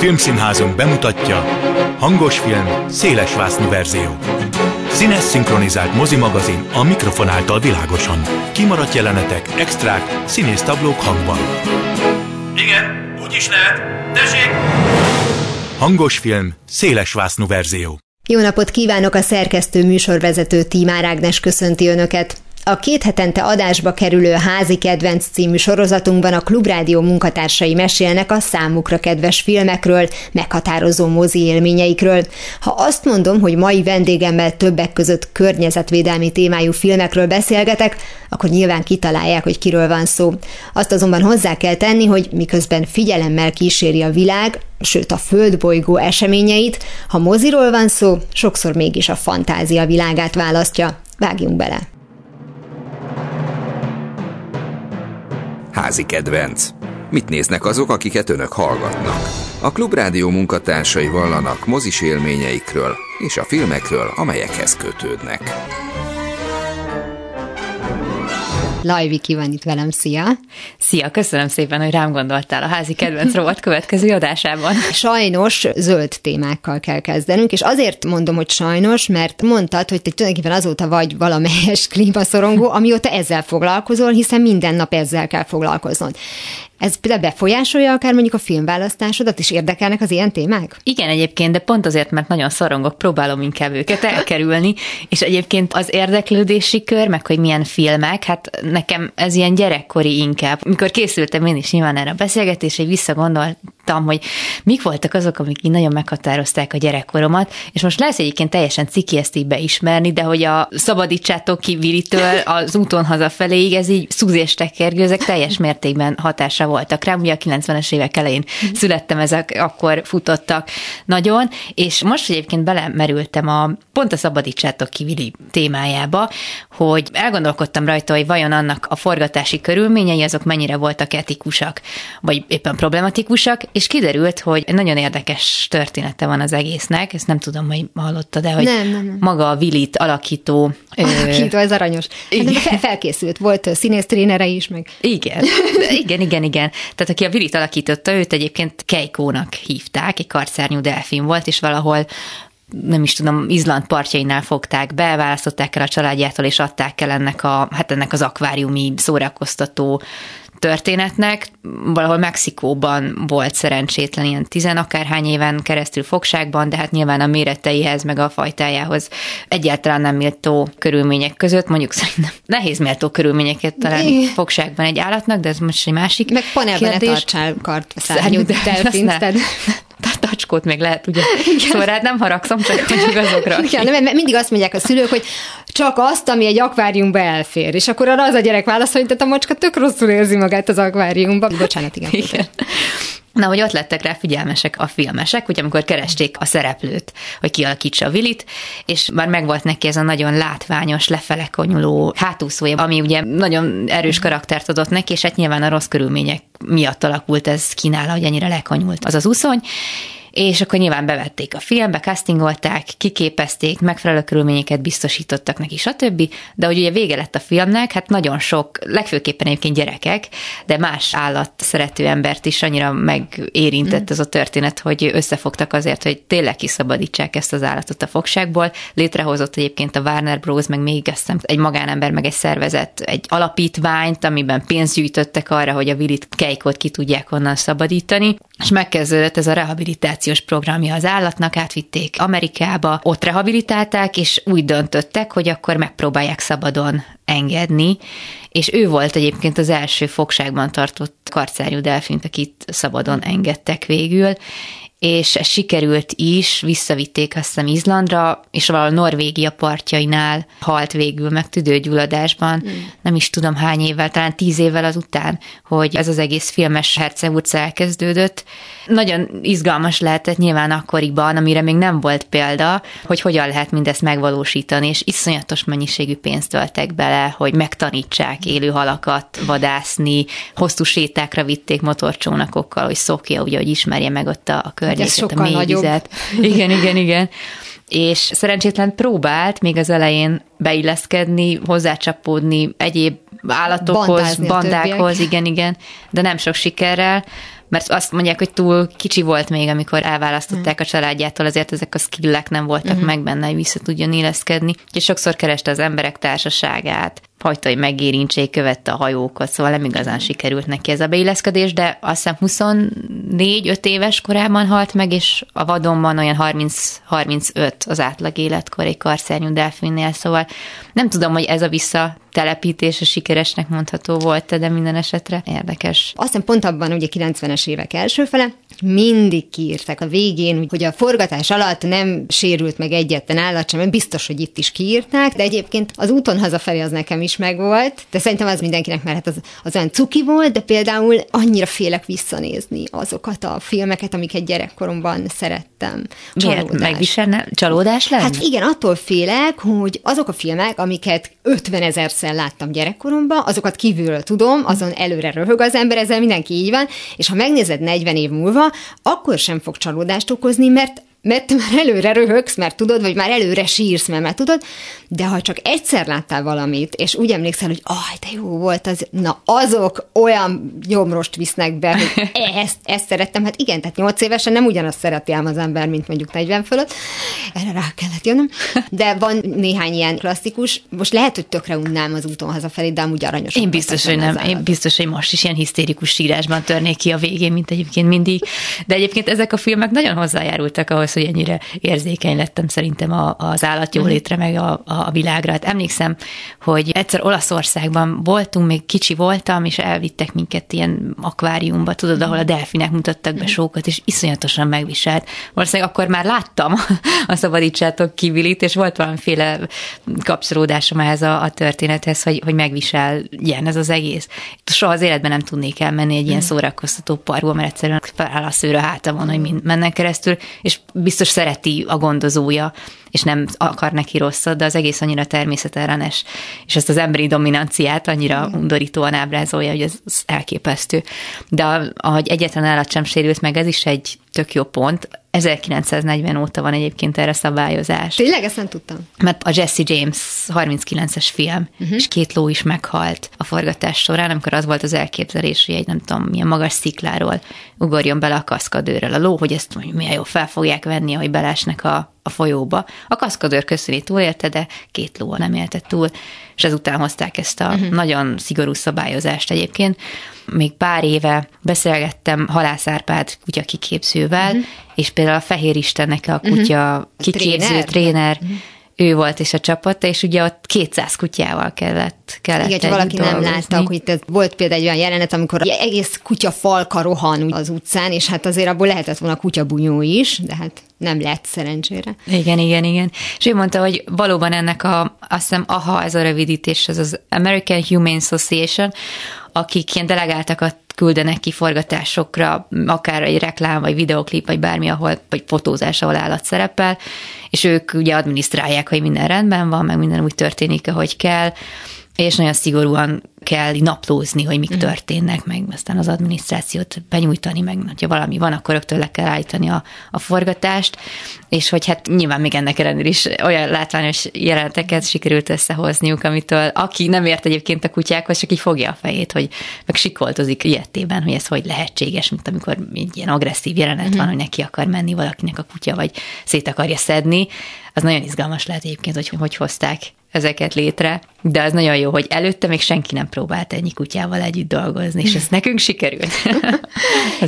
Filmszínházunk bemutatja Hangos film, széles vásznú verzió. Színes szinkronizált mozimagazin a mikrofon által világosan. Kimaradt jelenetek, extrák, színész táblók hangban. Igen, úgy is lehet. Tessék! Hangos film, széles vásznú verzió. Jó napot kívánok a szerkesztő műsorvezető Tímár Ágnes köszönti Önöket. A két hetente adásba kerülő Házi Kedvenc című sorozatunkban a Klubrádió munkatársai mesélnek a számukra kedves filmekről, meghatározó mozi élményeikről. Ha azt mondom, hogy mai vendégemmel többek között környezetvédelmi témájú filmekről beszélgetek, akkor nyilván kitalálják, hogy kiről van szó. Azt azonban hozzá kell tenni, hogy miközben figyelemmel kíséri a világ, sőt a földbolygó eseményeit, ha moziról van szó, sokszor mégis a fantázia világát választja. Vágjunk bele! Házi kedvenc. Mit néznek azok, akiket önök hallgatnak? A Klubrádió munkatársai vallanak mozis élményeikről és a filmekről, amelyekhez kötődnek. Lajviki van itt velem, szia! Szia, köszönöm szépen, hogy rám gondoltál a házi kedvenc rovat következő adásában. Sajnos zöld témákkal kell kezdenünk, és azért mondom, hogy sajnos, mert mondtad, hogy te tulajdonképpen azóta vagy valamelyes klímaszorongó, amióta ezzel foglalkozol, hiszen minden nap ezzel kell foglalkoznod. Ez befolyásolja akár mondjuk a filmválasztásodat, is érdekelnek az ilyen témák? Igen, egyébként, de pont azért, mert nagyon szorongok, próbálom inkább őket elkerülni, és egyébként az érdeklődési kör, meg hogy milyen filmek, hát nekem ez ilyen gyerekkori inkább. Mikor készültem én is nyilván erre a beszélgetésre, visszagondoltam, hogy mik voltak azok, amik így nagyon meghatározták a gyerekkoromat, és most lesz egyébként teljesen ciki ezt így beismerni, de hogy a szabadítsátok ki Viritől az úton hazafeléig, ez így szúzés tekergő, ezek teljes mértékben hatása voltak rám, ugye a 90-es évek elején mm. születtem, ezek akkor futottak nagyon, és most egyébként belemerültem a pont a szabadítsátok kivili témájába, hogy elgondolkodtam rajta, hogy vajon annak a forgatási körülményei azok mennyire voltak etikusak, vagy éppen problematikusak, és kiderült, hogy nagyon érdekes története van az egésznek, ezt nem tudom, hogy hallottad de hogy nem, nem, nem. maga a Vilit alakító... Alakító, ez aranyos. Hát, felkészült, volt színész trénere is, meg... Igen, igen, igen, igen. Tehát aki a Virit alakította, őt egyébként Keikónak hívták, egy karszárnyú delfin volt, és valahol nem is tudom, Izland partjainál fogták be, választották el a családjától, és adták el ennek, a, hát ennek az akváriumi szórakoztató történetnek. Valahol Mexikóban volt szerencsétlen ilyen tizenakárhány éven keresztül fogságban, de hát nyilván a méreteihez, meg a fajtájához egyáltalán nem méltó körülmények között, mondjuk szerintem nehéz méltó körülményeket találni fogságban egy állatnak, de ez most egy másik Meg panelben ne tartsál kart, szárnyú delfint, tacskót még lehet, ugye? Igen. Szóval hát nem haragszom, csak mondjuk azokra. Igen, nem, mindig azt mondják a szülők, hogy csak azt, ami egy akváriumba elfér. És akkor arra az a gyerek válasz, hogy a macska tök rosszul érzi magát az akváriumban. Bocsánat, igen. igen. Na, hogy ott lettek rá figyelmesek a filmesek, hogy amikor keresték a szereplőt, hogy kialakítsa a Vilit, és már megvolt neki ez a nagyon látványos, lefele konyuló hátúszója, ami ugye nagyon erős karaktert adott neki, és hát nyilván a rossz körülmények miatt alakult ez kínála, hogy ennyire lekonyult az az úszony, és akkor nyilván bevették a filmbe, castingolták, kiképezték, megfelelő körülményeket biztosítottak neki, stb. De hogy ugye vége lett a filmnek, hát nagyon sok, legfőképpen egyébként gyerekek, de más állat szerető embert is annyira megérintett mm. ez a történet, hogy összefogtak azért, hogy tényleg kiszabadítsák ezt az állatot a fogságból. Létrehozott egyébként a Warner Bros. meg még azt hiszem, egy magánember, meg egy szervezet, egy alapítványt, amiben pénzt gyűjtöttek arra, hogy a Willit Keikot ki tudják onnan szabadítani, és megkezdődött ez a rehabilitáció rehabilitációs programja az állatnak, átvitték Amerikába, ott rehabilitálták, és úgy döntöttek, hogy akkor megpróbálják szabadon engedni, és ő volt egyébként az első fogságban tartott karcárjú delfint, akit szabadon engedtek végül, és ez sikerült is, visszavitték azt hiszem Izlandra, és valahol Norvégia partjainál halt végül meg tüdőgyulladásban, mm. nem is tudom hány évvel, talán tíz évvel azután, hogy ez az egész filmes Herceg utca elkezdődött. Nagyon izgalmas lehetett nyilván akkoriban, amire még nem volt példa, hogy hogyan lehet mindezt megvalósítani, és iszonyatos mennyiségű pénzt töltek bele, hogy megtanítsák élő halakat vadászni, hosszú sétákra vitték motorcsónakokkal, hogy szokja, ugye, hogy ismerje meg ott a, a környéket, a mélyvizet. Igen, igen, igen. És szerencsétlen próbált még az elején beilleszkedni, hozzácsapódni egyéb állatokhoz, bandákhoz, igen, igen, de nem sok sikerrel. mert azt mondják, hogy túl kicsi volt még, amikor elválasztották a családjától, azért ezek a skillek nem voltak uh-huh. meg benne, hogy vissza tudjon illeszkedni. És sokszor kereste az emberek társaságát, hagyta, hogy megérintsék, követte a hajókat, szóval nem igazán sikerült neki ez a beilleszkedés, de azt hiszem 24-5 éves korában halt meg, és a vadonban olyan 30-35 az átlag életkor egy karszárnyú delfinnél, szóval nem tudom, hogy ez a vissza telepítése sikeresnek mondható volt, de minden esetre érdekes. Aztán pont abban ugye 90-es évek első fele mindig kiírták a végén, hogy a forgatás alatt nem sérült meg egyetlen állat sem, biztos, hogy itt is kiírták, de egyébként az úton hazafelé az nekem is megvolt, de szerintem az mindenkinek, mert hát az, az olyan cuki volt, de például annyira félek visszanézni azokat a filmeket, amiket gyerekkoromban szerettem. Miért? Megviselne? Csalódás lesz? Hát igen, attól félek, hogy azok a filmek, amiket 50 ezerszer láttam gyerekkoromban, azokat kívülről tudom, azon előre röhög az ember, ezzel mindenki így van, és ha megnézed 40 év múlva, akkor sem fog csalódást okozni, mert mert te már előre röhögsz, mert tudod, vagy már előre sírsz, mert, mert tudod, de ha csak egyszer láttál valamit, és úgy emlékszel, hogy aj, de jó volt az, na azok olyan gyomrost visznek be, hogy ezt, ezt szerettem. Hát igen, tehát nyolc évesen nem ugyanazt szereti ám az ember, mint mondjuk 40 fölött. Erre rá kellett jönnöm. De van néhány ilyen klasszikus. Most lehet, hogy tökre unnám az úton hazafelé, de amúgy aranyos. Én biztos, hogy nem. Én biztos, hogy most is ilyen hisztérikus sírásban törnék ki a végén, mint egyébként mindig. De egyébként ezek a filmek nagyon hozzájárultak ahhoz, az, hogy ennyire érzékeny lettem szerintem a, az állatjólétre, meg a, a világra. Hát emlékszem, hogy egyszer Olaszországban voltunk, még kicsi voltam, és elvittek minket ilyen akváriumba, tudod, ahol a delfinek mutattak be sókat, és iszonyatosan megviselt. Valószínűleg akkor már láttam a szabadítsátok kivilit, és volt valamiféle kapcsolódásom ehhez a, a történethez, hogy, hogy megvisel ilyen ez az egész. Soha az életben nem tudnék elmenni egy ilyen szórakoztató parkba, mert egyszerűen feláll a szőre hátamon, hogy mennek keresztül, és biztos szereti a gondozója, és nem akar neki rosszat, de az egész annyira természetellenes, és ezt az emberi dominanciát annyira undorítóan ábrázolja, hogy ez, elképesztő. De ahogy egyetlen állat sem sérült meg, ez is egy tök jó pont. 1940 óta van egyébként erre szabályozás. Tényleg ezt nem tudtam. Mert a Jesse James 39-es film, uh-huh. és két ló is meghalt a forgatás során, amikor az volt az elképzelés, hogy egy nem tudom milyen magas szikláról ugorjon bele a kaszkadőrrel a ló, hogy ezt milyen jó fel fogják venni, hogy belesnek a, a folyóba. A kaszkadőr köszöni túlélte, de két ló nem élte túl, és ezután hozták ezt a uh-huh. nagyon szigorú szabályozást egyébként. Még pár éve beszélgettem Halászárpád kutya kiképzővel, uh-huh. és például a Fehér Istennek a kutya uh-huh. kiképző tréner, tréner uh-huh ő volt és a csapata, és ugye ott 200 kutyával kellett, kellett Igen, valaki dolgozni. nem látta, hogy ez volt például egy olyan jelenet, amikor egész kutya falka rohan az utcán, és hát azért abból lehetett volna kutyabunyó is, de hát nem lett szerencsére. Igen, igen, igen. És ő mondta, hogy valóban ennek a, azt hiszem, AHA, ez a rövidítés, ez az American Humane Association, akik ilyen delegáltakat küldenek ki forgatásokra, akár egy reklám, vagy videoklip, vagy bármi, ahol, vagy fotózás, ahol állat szerepel, és ők ugye adminisztrálják, hogy minden rendben van, meg minden úgy történik, ahogy kell, és nagyon szigorúan kell naplózni, hogy mik uh-huh. történnek, meg aztán az adminisztrációt benyújtani, meg ha valami van, akkor rögtön le kell állítani a, a forgatást, és hogy hát nyilván még ennek ellenére is olyan látványos jeleneteket sikerült összehozniuk, amitől aki nem ért egyébként a kutyákhoz, csak így fogja a fejét, hogy meg sikoltozik ilyetében, hogy ez hogy lehetséges, mint amikor egy ilyen agresszív jelenet uh-huh. van, hogy neki akar menni valakinek a kutya, vagy szét akarja szedni, az nagyon izgalmas lehet egyébként, hogy hogy hozták ezeket létre, de az nagyon jó, hogy előtte még senki nem próbált ennyi kutyával együtt dolgozni, és ez nekünk sikerült.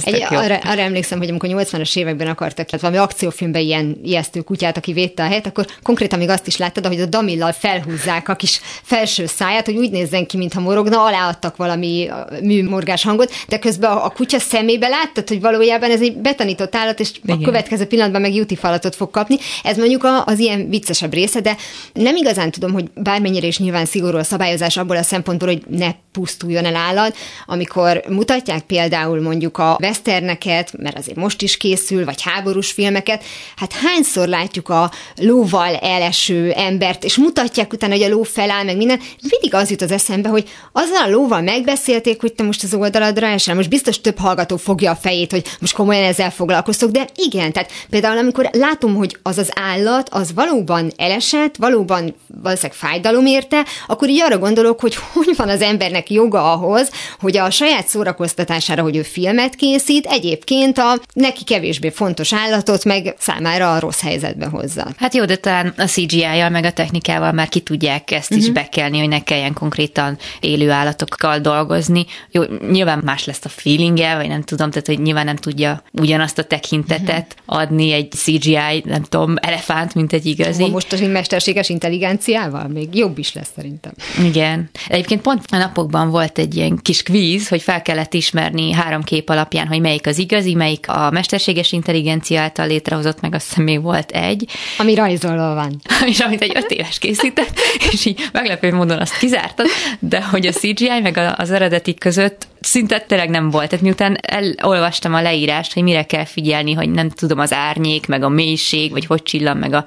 Egy, arra, arra emlékszem, hogy amikor 80-as években akartak tehát valami akciófilmben ilyen ijesztő kutyát, aki védte a helyet, akkor konkrétan még azt is láttad, hogy a damillal felhúzzák a kis felső száját, hogy úgy nézzen ki, mintha morogna, aláadtak valami műmorgás hangot, de közben a, a kutya szemébe láttad, hogy valójában ez egy betanított állat, és Igen. a következő pillanatban meg juti falatot fog kapni. Ez mondjuk az ilyen viccesebb része, de nem igazán tudom, hogy bármennyire is nyilván szigorú a szabályozás abból a szempontból, hogy ne pusztuljon el állat, amikor mutatják például mondjuk a westerneket, mert azért most is készül, vagy háborús filmeket, hát hányszor látjuk a lóval eleső embert, és mutatják utána, hogy a ló feláll, meg minden, mindig az jut az eszembe, hogy azzal a lóval megbeszélték, hogy te most az oldaladra esel, most biztos több hallgató fogja a fejét, hogy most komolyan ezzel foglalkoztok, de igen, tehát például amikor látom, hogy az az állat, az valóban elesett, valóban valószínűleg fájdalom érte, akkor így arra gondolok, hogy hogy van az embernek joga ahhoz, hogy a saját szórakoztatására, hogy ő filmet készít, egyébként a neki kevésbé fontos állatot meg számára a rossz helyzetbe hozza. Hát jó, de talán a CGI-jal meg a technikával már ki tudják ezt uh-huh. is mhm. bekelni, hogy ne kelljen konkrétan élő állatokkal dolgozni. Jó, nyilván más lesz a feelingje, vagy nem tudom, tehát hogy nyilván nem tudja ugyanazt a tekintetet uh-huh. adni egy CGI, nem tudom, elefánt, mint egy igazi. Most az mesterséges intelligenciával még jobb is lesz szerintem. Igen. Egyébként pont a napokban volt egy ilyen kis kvíz, hogy fel kellett ismerni három kép alapján, hogy melyik az igazi, melyik a mesterséges intelligencia által létrehozott, meg azt hiszem még volt egy. Ami rajzolva van. És amit egy öt éves készített, és így meglepő módon azt kizártad, de hogy a CGI meg az eredeti között szinte tényleg nem volt. Tehát miután elolvastam a leírást, hogy mire kell figyelni, hogy nem tudom az árnyék, meg a mélység, vagy hogy csillan meg a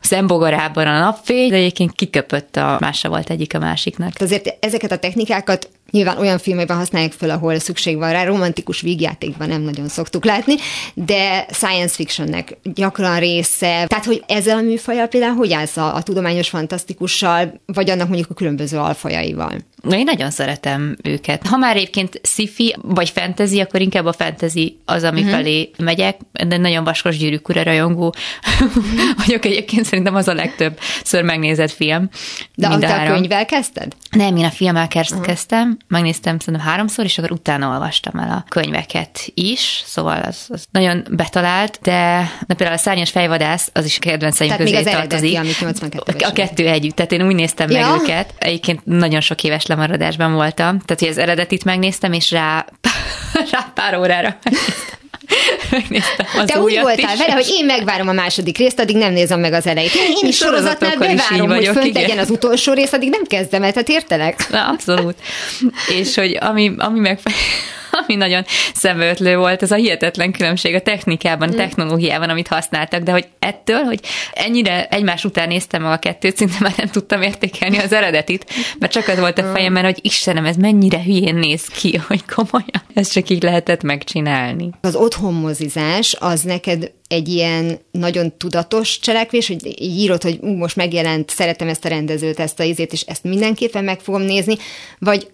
szembogarában a napfény, de egyébként kiköpött a másra volt egyik a másiknak. Azért ezeket a technikákat Nyilván olyan filmekben használják fel, ahol szükség van rá, romantikus vígjátékban nem nagyon szoktuk látni, de science fictionnek gyakran része. Tehát, hogy ezzel a műfajjal például hogy állsz a, a tudományos fantasztikussal, vagy annak mondjuk a különböző alfajaival? Na, én nagyon szeretem őket. Ha már egyébként sci vagy fantasy, akkor inkább a fantasy az, ami uh-huh. felé megyek, de nagyon vaskos gyűrűk ura rajongó vagyok egyébként, szerintem az a legtöbb ször megnézett film. De a könyvvel kezdted? Nem, én a filmmel uh-huh. Megnéztem szerintem háromszor, és akkor utána olvastam el a könyveket is, szóval az, az nagyon betalált, de, de például a Szárnyas fejvadász, az is kedvenceim tehát közé még az tartozik. Eredeti, 82 a kettő együtt, tehát én úgy néztem ja. meg őket. Egyébként nagyon sok éves lemaradásban voltam, tehát hogy az eredetit megnéztem, és rá, rá pár órára megnéztem az Te úgy voltál is. vele, hogy én megvárom a második részt, addig nem nézem meg az elejét. Én, én is sorozatnál bevárom, hogy fönt legyen az utolsó rész, addig nem kezdem el, tehát értelek? Na, abszolút. És hogy ami, ami meg ami nagyon szembeötlő volt, az a hihetetlen különbség a technikában, a mm. technológiában, amit használtak, de hogy ettől, hogy ennyire egymás után néztem a kettőt, szinte már nem tudtam értékelni az eredetit, mert csak az volt a fejemben, hogy Istenem, ez mennyire hülyén néz ki, hogy komolyan, ezt csak így lehetett megcsinálni. Az otthonmozizás az neked egy ilyen nagyon tudatos cselekvés, hogy így írod, hogy ú, most megjelent, szeretem ezt a rendezőt, ezt a izét, és ezt mindenképpen meg fogom nézni, vagy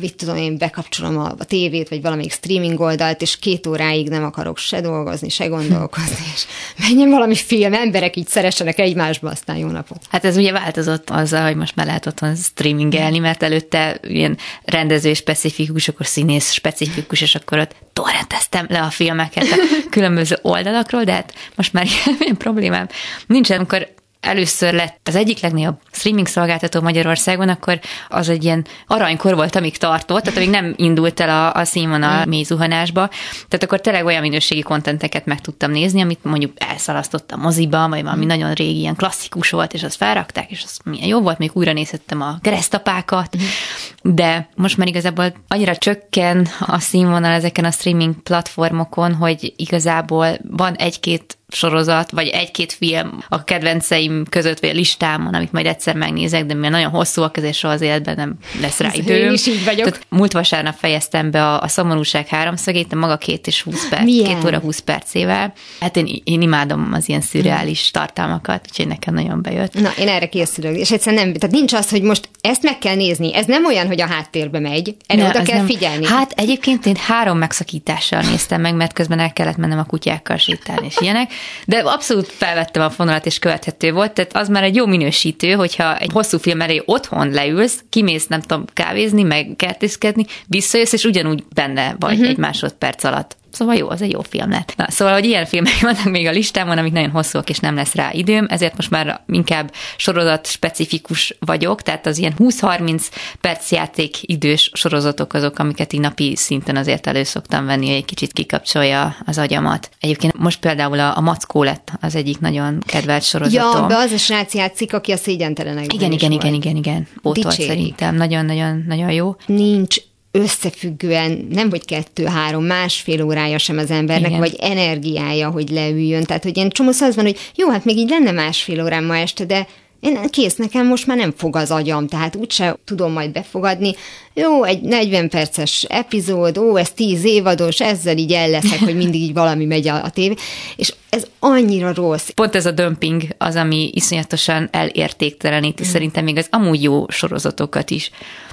mit tudom én, bekapcsolom a, a tévét, vagy valamelyik streaming oldalt, és két óráig nem akarok se dolgozni, se gondolkozni, és menjen valami film, emberek így szeressenek egymásba, aztán jó napot. Hát ez ugye változott azzal, hogy most már lehet otthon streamingelni, mert előtte ilyen rendező specifikus, akkor színész specifikus, és akkor ott torrenteztem le a filmeket a különböző oldalakról, de hát most már ilyen, ilyen problémám nincsen, amikor először lett az egyik legnagyobb streaming szolgáltató Magyarországon, akkor az egy ilyen aranykor volt, amíg tartott, tehát amíg nem indult el a, a színvonal mm. mély zuhanásba. Tehát akkor tényleg olyan minőségi kontenteket meg tudtam nézni, amit mondjuk elszalasztott a moziba, vagy valami mm. nagyon régi, ilyen klasszikus volt, és azt felrakták, és az milyen jó volt, még újra nézhettem a keresztapákat, mm. de most már igazából annyira csökken a színvonal ezeken a streaming platformokon, hogy igazából van egy-két sorozat, vagy egy-két film a kedvenceim között, vagy a listámon, amit majd egyszer megnézek, de mivel nagyon hosszúak, ezért soha az életben nem lesz rá időm. Én is így vagyok. Tehát múlt vasárnap fejeztem be a, a szomorúság háromszögét, de maga két és húsz perc, Milyen? két óra húsz percével. Hát én, én imádom az ilyen szürreális tartalmakat, úgyhogy nekem nagyon bejött. Na, én erre készülök, és egyszerűen nem, tehát nincs az, hogy most ezt meg kell nézni. Ez nem olyan, hogy a háttérbe megy, erre ne, oda kell nem. figyelni. Hát egyébként én három megszakítással néztem meg, mert közben el kellett mennem a kutyákkal sétálni és ilyenek, de abszolút felvettem a fonalat, és követhető volt, tehát az már egy jó minősítő, hogyha egy hosszú film elé otthon leülsz, kimész, nem tudom, kávézni, meg kertészkedni, visszajössz, és ugyanúgy benne vagy uh-huh. egy másodperc alatt. Szóval jó, az egy jó film lett. Na, szóval, hogy ilyen filmek vannak még a listámon, amik nagyon hosszúak, és nem lesz rá időm, ezért most már inkább sorozat specifikus vagyok, tehát az ilyen 20-30 perc játék idős sorozatok azok, amiket így napi szinten azért elő szoktam venni, hogy egy kicsit kikapcsolja az agyamat. Egyébként most például a, a Mackó lett az egyik nagyon kedvelt sorozatom. Ja, de az a srác játszik, aki a szégyentelenek. Igen, igen, igen, igen, igen. Bótol szerintem. Nagyon-nagyon nagyon jó. Nincs összefüggően nem vagy kettő-három, másfél órája sem az embernek, Igen. vagy energiája, hogy leüljön. Tehát, hogy ilyen csomó az van, hogy jó, hát még így lenne másfél órám ma este, de én kész, nekem most már nem fog az agyam, tehát úgyse tudom majd befogadni. Jó, egy 40 perces epizód, ó, ez 10 évados, ezzel így el leszek, hogy mindig így valami megy a, a tévé, és ez annyira rossz. Pont ez a dömping az, ami iszonyatosan elértékteleníti mm. szerintem még az amúgy jó sorozatokat is.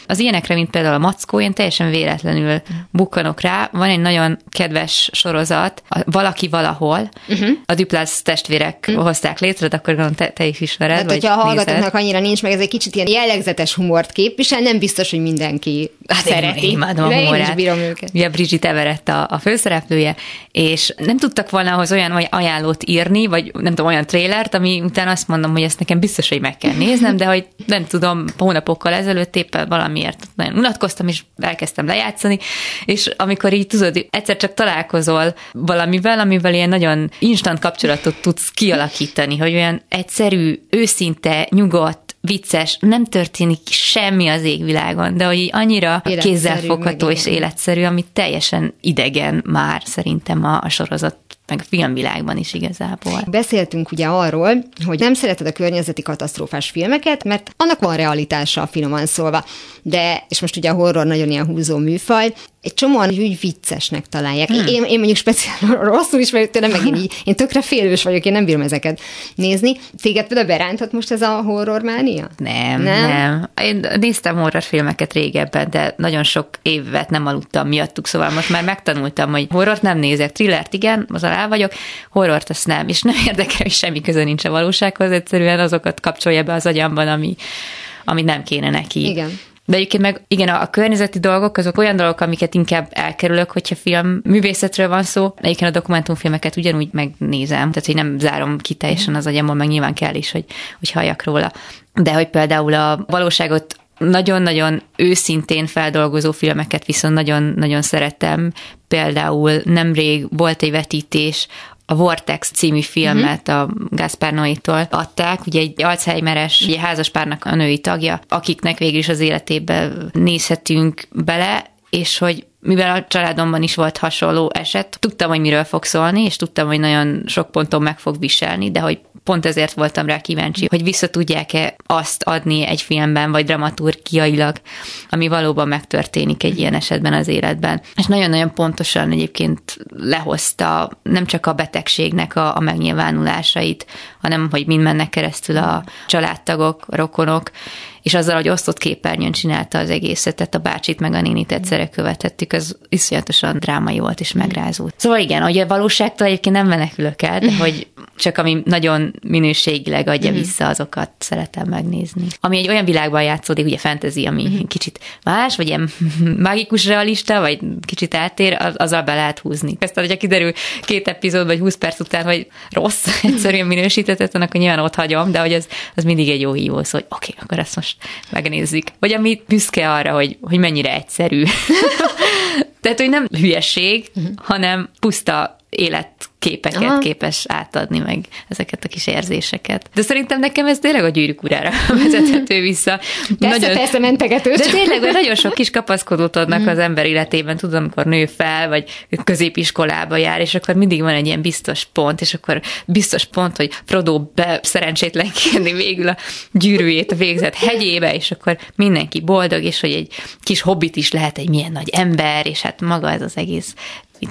Az ilyenekre, mint például a Mackó, én teljesen véletlenül bukkanok rá. Van egy nagyon kedves sorozat, Valaki valahol, uh-huh. a Duplász testvérek uh-huh. hozták létre, de akkor gondolom te, te is ismered. Hát, hogyha a hallgatóknak annyira nincs, meg ez egy kicsit ilyen jellegzetes humort képvisel, nem biztos, hogy mindenki hát szereti. Én, imádom a humorát. Én is bírom őket. Ugye Bridget Everett a, a főszereplője, és nem tudtak volna ahhoz olyan ajánlót írni, vagy nem tudom, olyan trélert, ami utána azt mondom, hogy ezt nekem biztos, hogy meg kell néznem, de hogy nem tudom, hónapokkal ezelőtt éppen valami valamiért nagyon unatkoztam, és elkezdtem lejátszani, és amikor így tudod, egyszer csak találkozol valamivel, amivel ilyen nagyon instant kapcsolatot tudsz kialakítani, hogy olyan egyszerű, őszinte, nyugodt, vicces, nem történik semmi az égvilágon, de hogy annyira kézzelfogható és életszerű, ami teljesen idegen már szerintem a, a sorozat meg a filmvilágban is igazából. Beszéltünk ugye arról, hogy nem szereted a környezeti katasztrófás filmeket, mert annak van realitása finoman szólva. De, és most ugye a horror nagyon ilyen húzó műfaj, egy csomóan úgy viccesnek találják. Hmm. Én, én mondjuk speciál rosszul is vagyok tőlem, meg én, így, én tökre félős vagyok, én nem bírom ezeket nézni. Téged például beránthat most ez a horrormánia? Nem, nem, nem. Én néztem horrorfilmeket régebben, de nagyon sok évet nem aludtam miattuk, szóval most már megtanultam, hogy horrort nem nézek, thrillert igen, az alá vagyok, horrort azt nem, és nem érdekel, hogy semmi köze nincs a valósághoz, egyszerűen azokat kapcsolja be az agyamban, ami, ami nem kéne neki. Igen. De egyébként meg igen, a, a környezeti dolgok azok olyan dolgok, amiket inkább elkerülök, hogyha film művészetről van szó. Egyébként a dokumentumfilmeket ugyanúgy megnézem, tehát hogy nem zárom ki teljesen az agyamon, meg nyilván kell is, hogy, hogy halljak róla. De hogy például a valóságot nagyon-nagyon őszintén feldolgozó filmeket viszont nagyon-nagyon szeretem. Például nemrég volt egy vetítés a Vortex című filmet uh-huh. a Gaspar Noé-tól adták, ugye egy Alzheimeres ugye házaspárnak a női tagja, akiknek végül is az életébe nézhetünk bele, és hogy mivel a családomban is volt hasonló eset, tudtam, hogy miről fog szólni, és tudtam, hogy nagyon sok ponton meg fog viselni, de hogy pont ezért voltam rá kíváncsi, hogy vissza tudják-e azt adni egy filmben, vagy dramaturgiailag, ami valóban megtörténik egy ilyen esetben az életben. És nagyon-nagyon pontosan egyébként lehozta nem csak a betegségnek a, a megnyilvánulásait, hanem hogy mind mennek keresztül a családtagok, a rokonok, és azzal, hogy osztott képernyőn csinálta az egészet, tehát a bácsit meg a nénit egyszerre követettük, az iszonyatosan drámai volt és megrázó. Szóval igen, a valóságtól egyébként nem menekülök el, de hogy csak ami nagyon minőségileg adja mhm. vissza, azokat szeretem megnézni. Ami egy olyan világban játszódik, ugye fantasy, ami uh-huh. kicsit más, vagy ilyen mágikus realista, vagy kicsit eltér, az, azzal be lehet húzni. Ezt, hogyha kiderül két epizód, vagy 20 perc után, hogy rossz, egyszerűen minősített, akkor nyilván ott hagyom, de hogy az, az mindig egy jó hívó, szó, hogy oké, okay, akkor ezt most megnézzük. Vagy ami büszke arra, hogy, hogy mennyire egyszerű. Tehát, hogy nem hülyeség, uh-huh. hanem puszta életképeket Aha. képes átadni meg ezeket a kis érzéseket. De szerintem nekem ez tényleg a gyűrűk urára vezethető vissza. Persze, nagyon, persze mentegető. De tényleg, hogy nagyon sok kis kapaszkodót adnak az ember életében, tudom, amikor nő fel, vagy középiskolába jár, és akkor mindig van egy ilyen biztos pont, és akkor biztos pont, hogy Frodo be szerencsétlenkedni végül a gyűrűjét a végzett hegyébe, és akkor mindenki boldog, és hogy egy kis hobbit is lehet egy milyen nagy ember, és hát maga ez az egész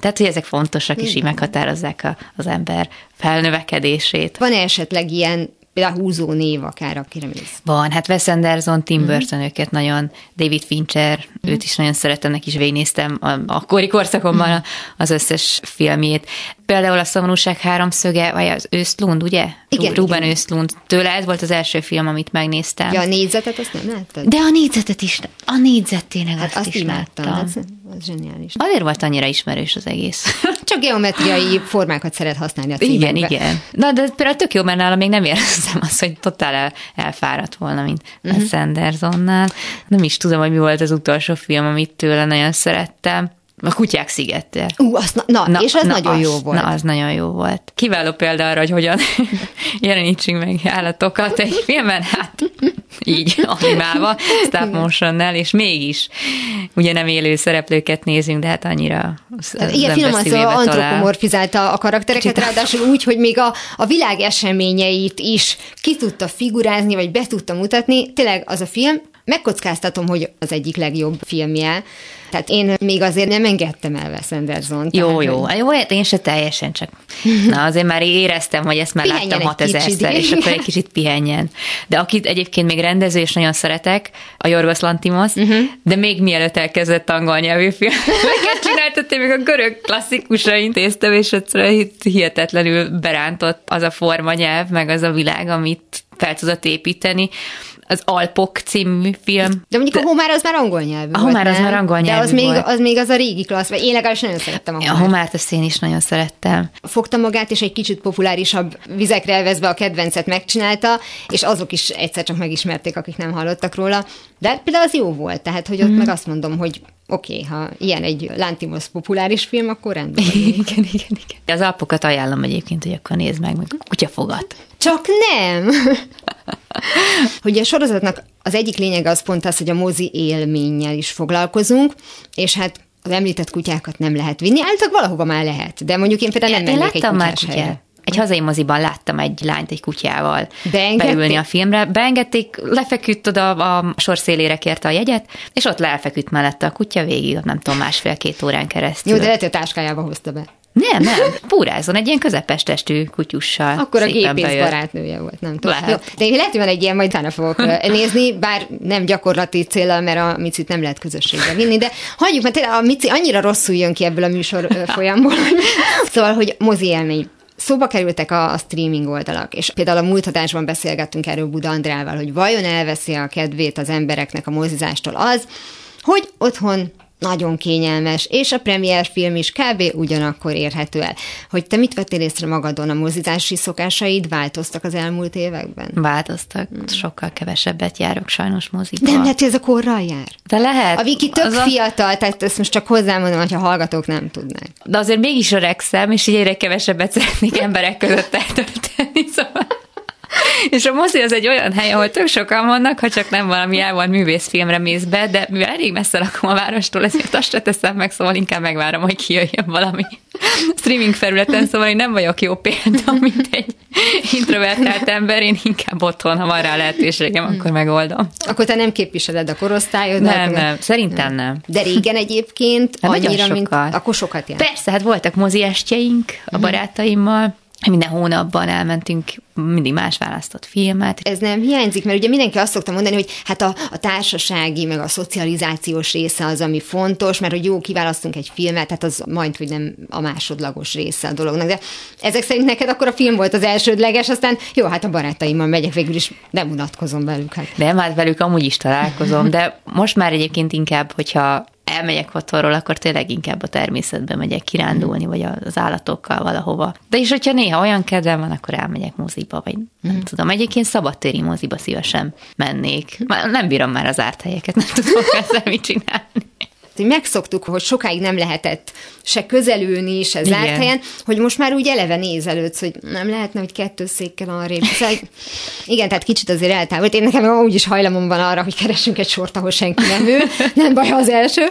tehát, hogy ezek fontosak, és így meghatározzák a, az ember felnövekedését. Van -e esetleg ilyen például húzó név akár, akire mész? Van, hát Wes Anderson, Tim mm-hmm. Burton őket nagyon, David Fincher, mm-hmm. őt is nagyon szeretem, neki is végignéztem a, a kori korszakomban mm-hmm. az összes filmjét. Például a Szomorúság háromszöge, vagy az Őszlund, ugye? Igen. Ruben igen. Őszlund. Tőle ez volt az első film, amit megnéztem. Ja, a négyzetet azt nem láttad? De a négyzetet is, a négyzet tényleg hát azt, azt is láttam. láttam. Ez, ez zseniális. Azért volt annyira ismerős az egész. Csak geometriai formákat szeret használni a címekbe. Igen, igen. Na, de például tök jó, mert nálam még nem éreztem azt, hogy totál el, elfáradt volna, mint uh-huh. Sandersonnál. Nem is tudom, hogy mi volt az utolsó film, amit tőle nagyon szerettem A kutyák szigete. Ú, az, na, na, na, és az na nagyon az, jó volt. Na, az nagyon jó volt. Kiváló példa arra, hogy hogyan jelenítsünk meg állatokat egy filmben, hát így animálva, stop motionnel, és mégis ugye nem élő szereplőket nézünk, de hát annyira az Igen, finom az antropomorfizálta a karaktereket, Kicsit. ráadásul úgy, hogy még a, a világ eseményeit is ki tudta figurázni, vagy be tudta mutatni. Tényleg az a film, megkockáztatom, hogy az egyik legjobb filmje, tehát én még azért nem engedtem el Wes Anderson. Jó, jó. Hogy... Jó, hát én se teljesen csak. Na, azért már éreztem, hogy ezt már pihenjen láttam 6000 és akkor egy kicsit pihenjen. De akit egyébként még rendező, és nagyon szeretek, a Jorgos Lantimos, uh-huh. de még mielőtt elkezdett angol nyelvű filmeket csináltattam, még a görög klasszikusaint intéztem, és egyszerűen hihetetlenül berántott az a forma nyelv, meg az a világ, amit fel tudott építeni az Alpok című film. De mondjuk a Homár az már angol nyelvű A Homár az már angol nyelvű De az még, az még az a régi klassz, vagy én legalábbis nagyon szerettem a Homárt. A Homárt azt én is nagyon szerettem. Fogta magát, és egy kicsit populárisabb vizekre elvezve a kedvencet megcsinálta, és azok is egyszer csak megismerték, akik nem hallottak róla. De például az jó volt, tehát hogy ott mm. meg azt mondom, hogy oké, okay, ha ilyen egy Lantimos populáris film, akkor rendben. igen, igen, igen. Az alpokat ajánlom egyébként, hogy akkor nézd meg, meg kutyafogat. Csak nem! hogy a sorozatnak az egyik lényege az pont az, hogy a mozi élménnyel is foglalkozunk, és hát az említett kutyákat nem lehet vinni, állítólag valahova már lehet, de mondjuk én például nem mennék egy már kutyát. Egy hazai moziban láttam egy lányt egy kutyával Beengedték? beülni a filmre. Beengedték, lefeküdt oda, a sorszálére kérte a jegyet, és ott lefeküdt mellette a kutya végig, nem tudom, másfél-két órán keresztül. Jó, de lehet, hogy a táskájába hozta be. Nem, nem, púrázon, egy ilyen közepes testű kutyussal. Akkor a gépész barátnője volt, nem tudom. Lehet. Jó, de én lehet, hogy van egy ilyen, majd utána fogok nézni, bár nem gyakorlati célra, mert a micit nem lehet közösségbe vinni, de hagyjuk, mert tényleg a mici annyira rosszul jön ki ebből a műsor folyamból. szóval, hogy mozi élmény. Szóba kerültek a, a streaming oldalak, és például a múlt adásban beszélgettünk erről Buda Andrával, hogy vajon elveszi a kedvét az embereknek a mozizástól az, hogy otthon nagyon kényelmes, és a premier film is kb. ugyanakkor érhető el. Hogy te mit vettél észre magadon, a mozizási szokásaid változtak az elmúlt években? Változtak, hmm. sokkal kevesebbet járok sajnos moziba. Nem lehet, hogy ez a korral jár? De lehet. A Viki tök a... fiatal, tehát ezt most csak hozzámondom, hogyha hallgatók nem tudnák. De azért mégis öregszem, és így egyre kevesebbet szeretnék emberek között eltölteni. És a mozi az egy olyan hely, ahol tök sokan vannak, ha csak nem valami elvont művészfilmre mész be, de mivel elég messze lakom a várostól, ezért azt se teszem meg, szóval inkább megvárom, hogy kijöjjön valami streaming felületen, szóval én nem vagyok jó példa, mint egy introvertált ember, én inkább otthon, ha van rá lehetőségem, akkor megoldom. Akkor te nem képviseled a korosztályod? Nem, nem, szerintem nem. De régen egyébként nem annyira, mint... Akkor sokat jár. Persze, hát voltak mozi estjeink a barátaimmal, minden hónapban elmentünk mindig más választott filmet. Ez nem hiányzik, mert ugye mindenki azt szokta mondani, hogy hát a, a társasági, meg a szocializációs része az, ami fontos, mert hogy jó, kiválasztunk egy filmet, hát az majd, hogy nem a másodlagos része a dolognak. De ezek szerint neked akkor a film volt az elsődleges, aztán jó, hát a barátaimmal megyek végül is, nem unatkozom velük. Hát. Nem, hát velük amúgy is találkozom, de most már egyébként inkább, hogyha elmegyek otthonról, akkor tényleg inkább a természetbe megyek kirándulni, vagy az állatokkal valahova. De is, hogyha néha olyan kedvem van, akkor elmegyek moziba, vagy nem mm. tudom. Egyébként szabadtéri moziba szívesen mennék. Már nem bírom már az árt helyeket, nem tudom ezzel mit csinálni hogy megszoktuk, hogy sokáig nem lehetett se közelülni, se zárt helyen, hogy most már úgy eleve nézelődsz, hogy nem lehetne, hogy kettő székkel arrébb. Szóval, igen, tehát kicsit azért eltávolt. Én nekem úgy is hajlamom van arra, hogy keresünk egy sort, ahol senki nem ül, nem baj az első.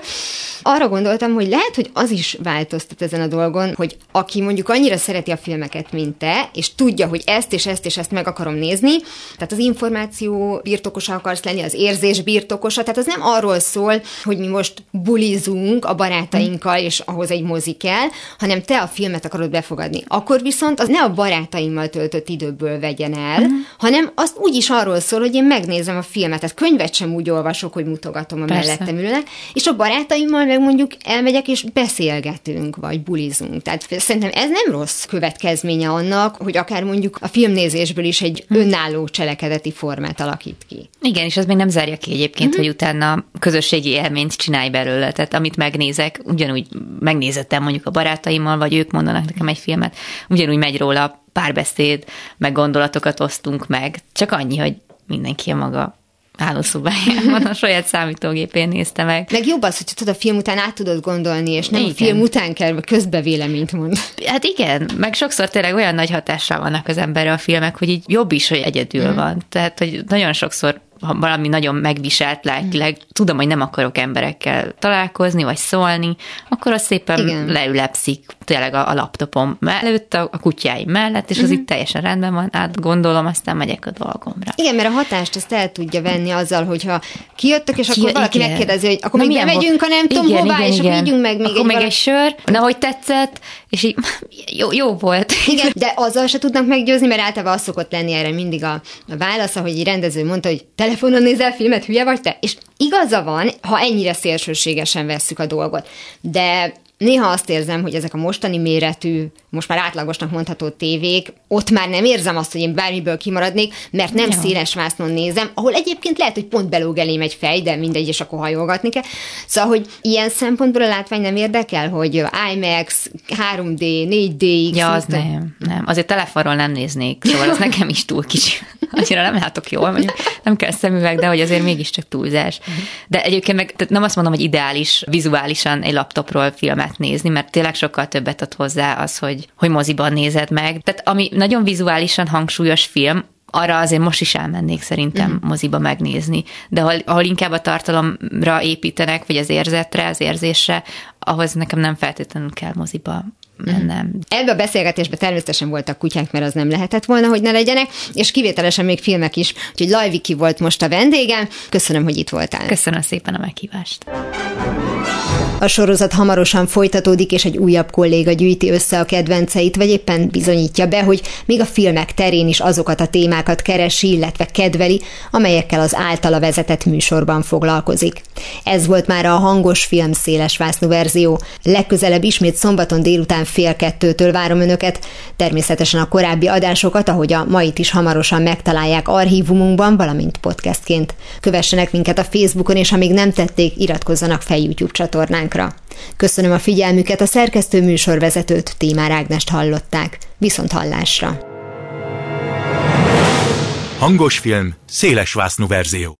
Arra gondoltam, hogy lehet, hogy az is változtat ezen a dolgon, hogy aki mondjuk annyira szereti a filmeket, mint te, és tudja, hogy ezt és ezt és ezt meg akarom nézni, tehát az információ birtokosa akarsz lenni, az érzés birtokosa, tehát az nem arról szól, hogy mi most bulizunk a barátainkkal, és ahhoz egy mozi kell, hanem te a filmet akarod befogadni. Akkor viszont az ne a barátaimmal töltött időből vegyen el, uh-huh. hanem azt úgy is arról szól, hogy én megnézem a filmet. Tehát könyvet sem úgy olvasok, hogy mutogatom a Persze. mellettem ülőnek, és a barátaimmal meg mondjuk elmegyek és beszélgetünk, vagy bulizunk. Tehát szerintem ez nem rossz következménye annak, hogy akár mondjuk a filmnézésből is egy hm. önálló cselekedeti formát alakít ki. Igen, és az még nem zárja ki egyébként, uh-huh. hogy utána közösségi élményt csinálj belőle. Tehát amit megnézek, ugyanúgy megnézettem mondjuk a barátaimmal, vagy ők mondanak nekem egy filmet, ugyanúgy megy róla párbeszéd, meg gondolatokat osztunk meg. Csak annyi, hogy mindenki a maga hálószobájában a saját számítógépén nézte meg. Meg jobb az, hogy tudod, a film után át tudod gondolni, és nem igen. a film után kell közbe véleményt mond. Hát igen, meg sokszor tényleg olyan nagy hatással vannak az emberre a filmek, hogy így jobb is, hogy egyedül mm. van. Tehát, hogy nagyon sokszor ha valami nagyon megviselt lelkileg, tudom, hogy nem akarok emberekkel találkozni, vagy szólni, akkor az szépen Igen. leülepszik tényleg a, a laptopom mellett, a, a kutyáim mellett, és az mm-hmm. itt teljesen rendben van, átgondolom, aztán megyek a dolgomra. Igen, mert a hatást ezt el tudja venni azzal, hogyha kijöttök, és Ki, akkor valaki igen. megkérdezi, hogy akkor Na, még megyünk, a nem tudom igen, hová, igen, és igen. akkor ígyunk meg még akkor egy, még egy sör, na, hogy tetszett, és így jó, jó volt. Igen, de azzal se tudnak meggyőzni, mert általában az szokott lenni erre mindig a, a válasz, hogy egy rendező mondta, hogy te telefonon nézel filmet, hülye vagy te? És igaza van, ha ennyire szélsőségesen vesszük a dolgot. De néha azt érzem, hogy ezek a mostani méretű, most már átlagosnak mondható tévék, ott már nem érzem azt, hogy én bármiből kimaradnék, mert nem ja. széles vásznon nézem, ahol egyébként lehet, hogy pont belóg elém egy fej, de mindegy, és akkor hajolgatni kell. Szóval, hogy ilyen szempontból a látvány nem érdekel, hogy IMAX, 3D, 4D, Ja, az nem, nem. Azért telefonról nem néznék, szóval az nekem is túl kicsi. Annyira nem látok jól, mondjuk nem kell szemüveg, de hogy azért mégiscsak túlzás. De egyébként meg nem azt mondom, hogy ideális vizuálisan egy laptopról filmet nézni, mert tényleg sokkal többet ad hozzá az, hogy, hogy moziban nézed meg. Tehát ami nagyon vizuálisan hangsúlyos film, arra azért most is elmennék szerintem uh-huh. moziba megnézni. De ahol, ahol inkább a tartalomra építenek, vagy az érzetre, az érzésre, ahhoz nekem nem feltétlenül kell moziba mennem. Ebbe a beszélgetésbe természetesen voltak kutyák, mert az nem lehetett volna, hogy ne legyenek, és kivételesen még filmek is. Úgyhogy Lajviki volt most a vendégem. Köszönöm, hogy itt voltál. Köszönöm szépen a meghívást. A sorozat hamarosan folytatódik, és egy újabb kolléga gyűjti össze a kedvenceit, vagy éppen bizonyítja be, hogy még a filmek terén is azokat a témákat keresi, illetve kedveli, amelyekkel az általa vezetett műsorban foglalkozik. Ez volt már a hangos film széles vásznú verzió. Legközelebb ismét szombaton délután fél kettőtől várom önöket. Természetesen a korábbi adásokat, ahogy a mait is hamarosan megtalálják archívumunkban, valamint podcastként. Kövessenek minket a Facebookon, és ha még nem tették, iratkozzanak fel YouTube csatornán témánkra. Köszönöm a figyelmüket, a szerkesztő műsorvezetőt, Tímár Ágnest hallották. Viszont hallásra! Hangos film, széles verzió.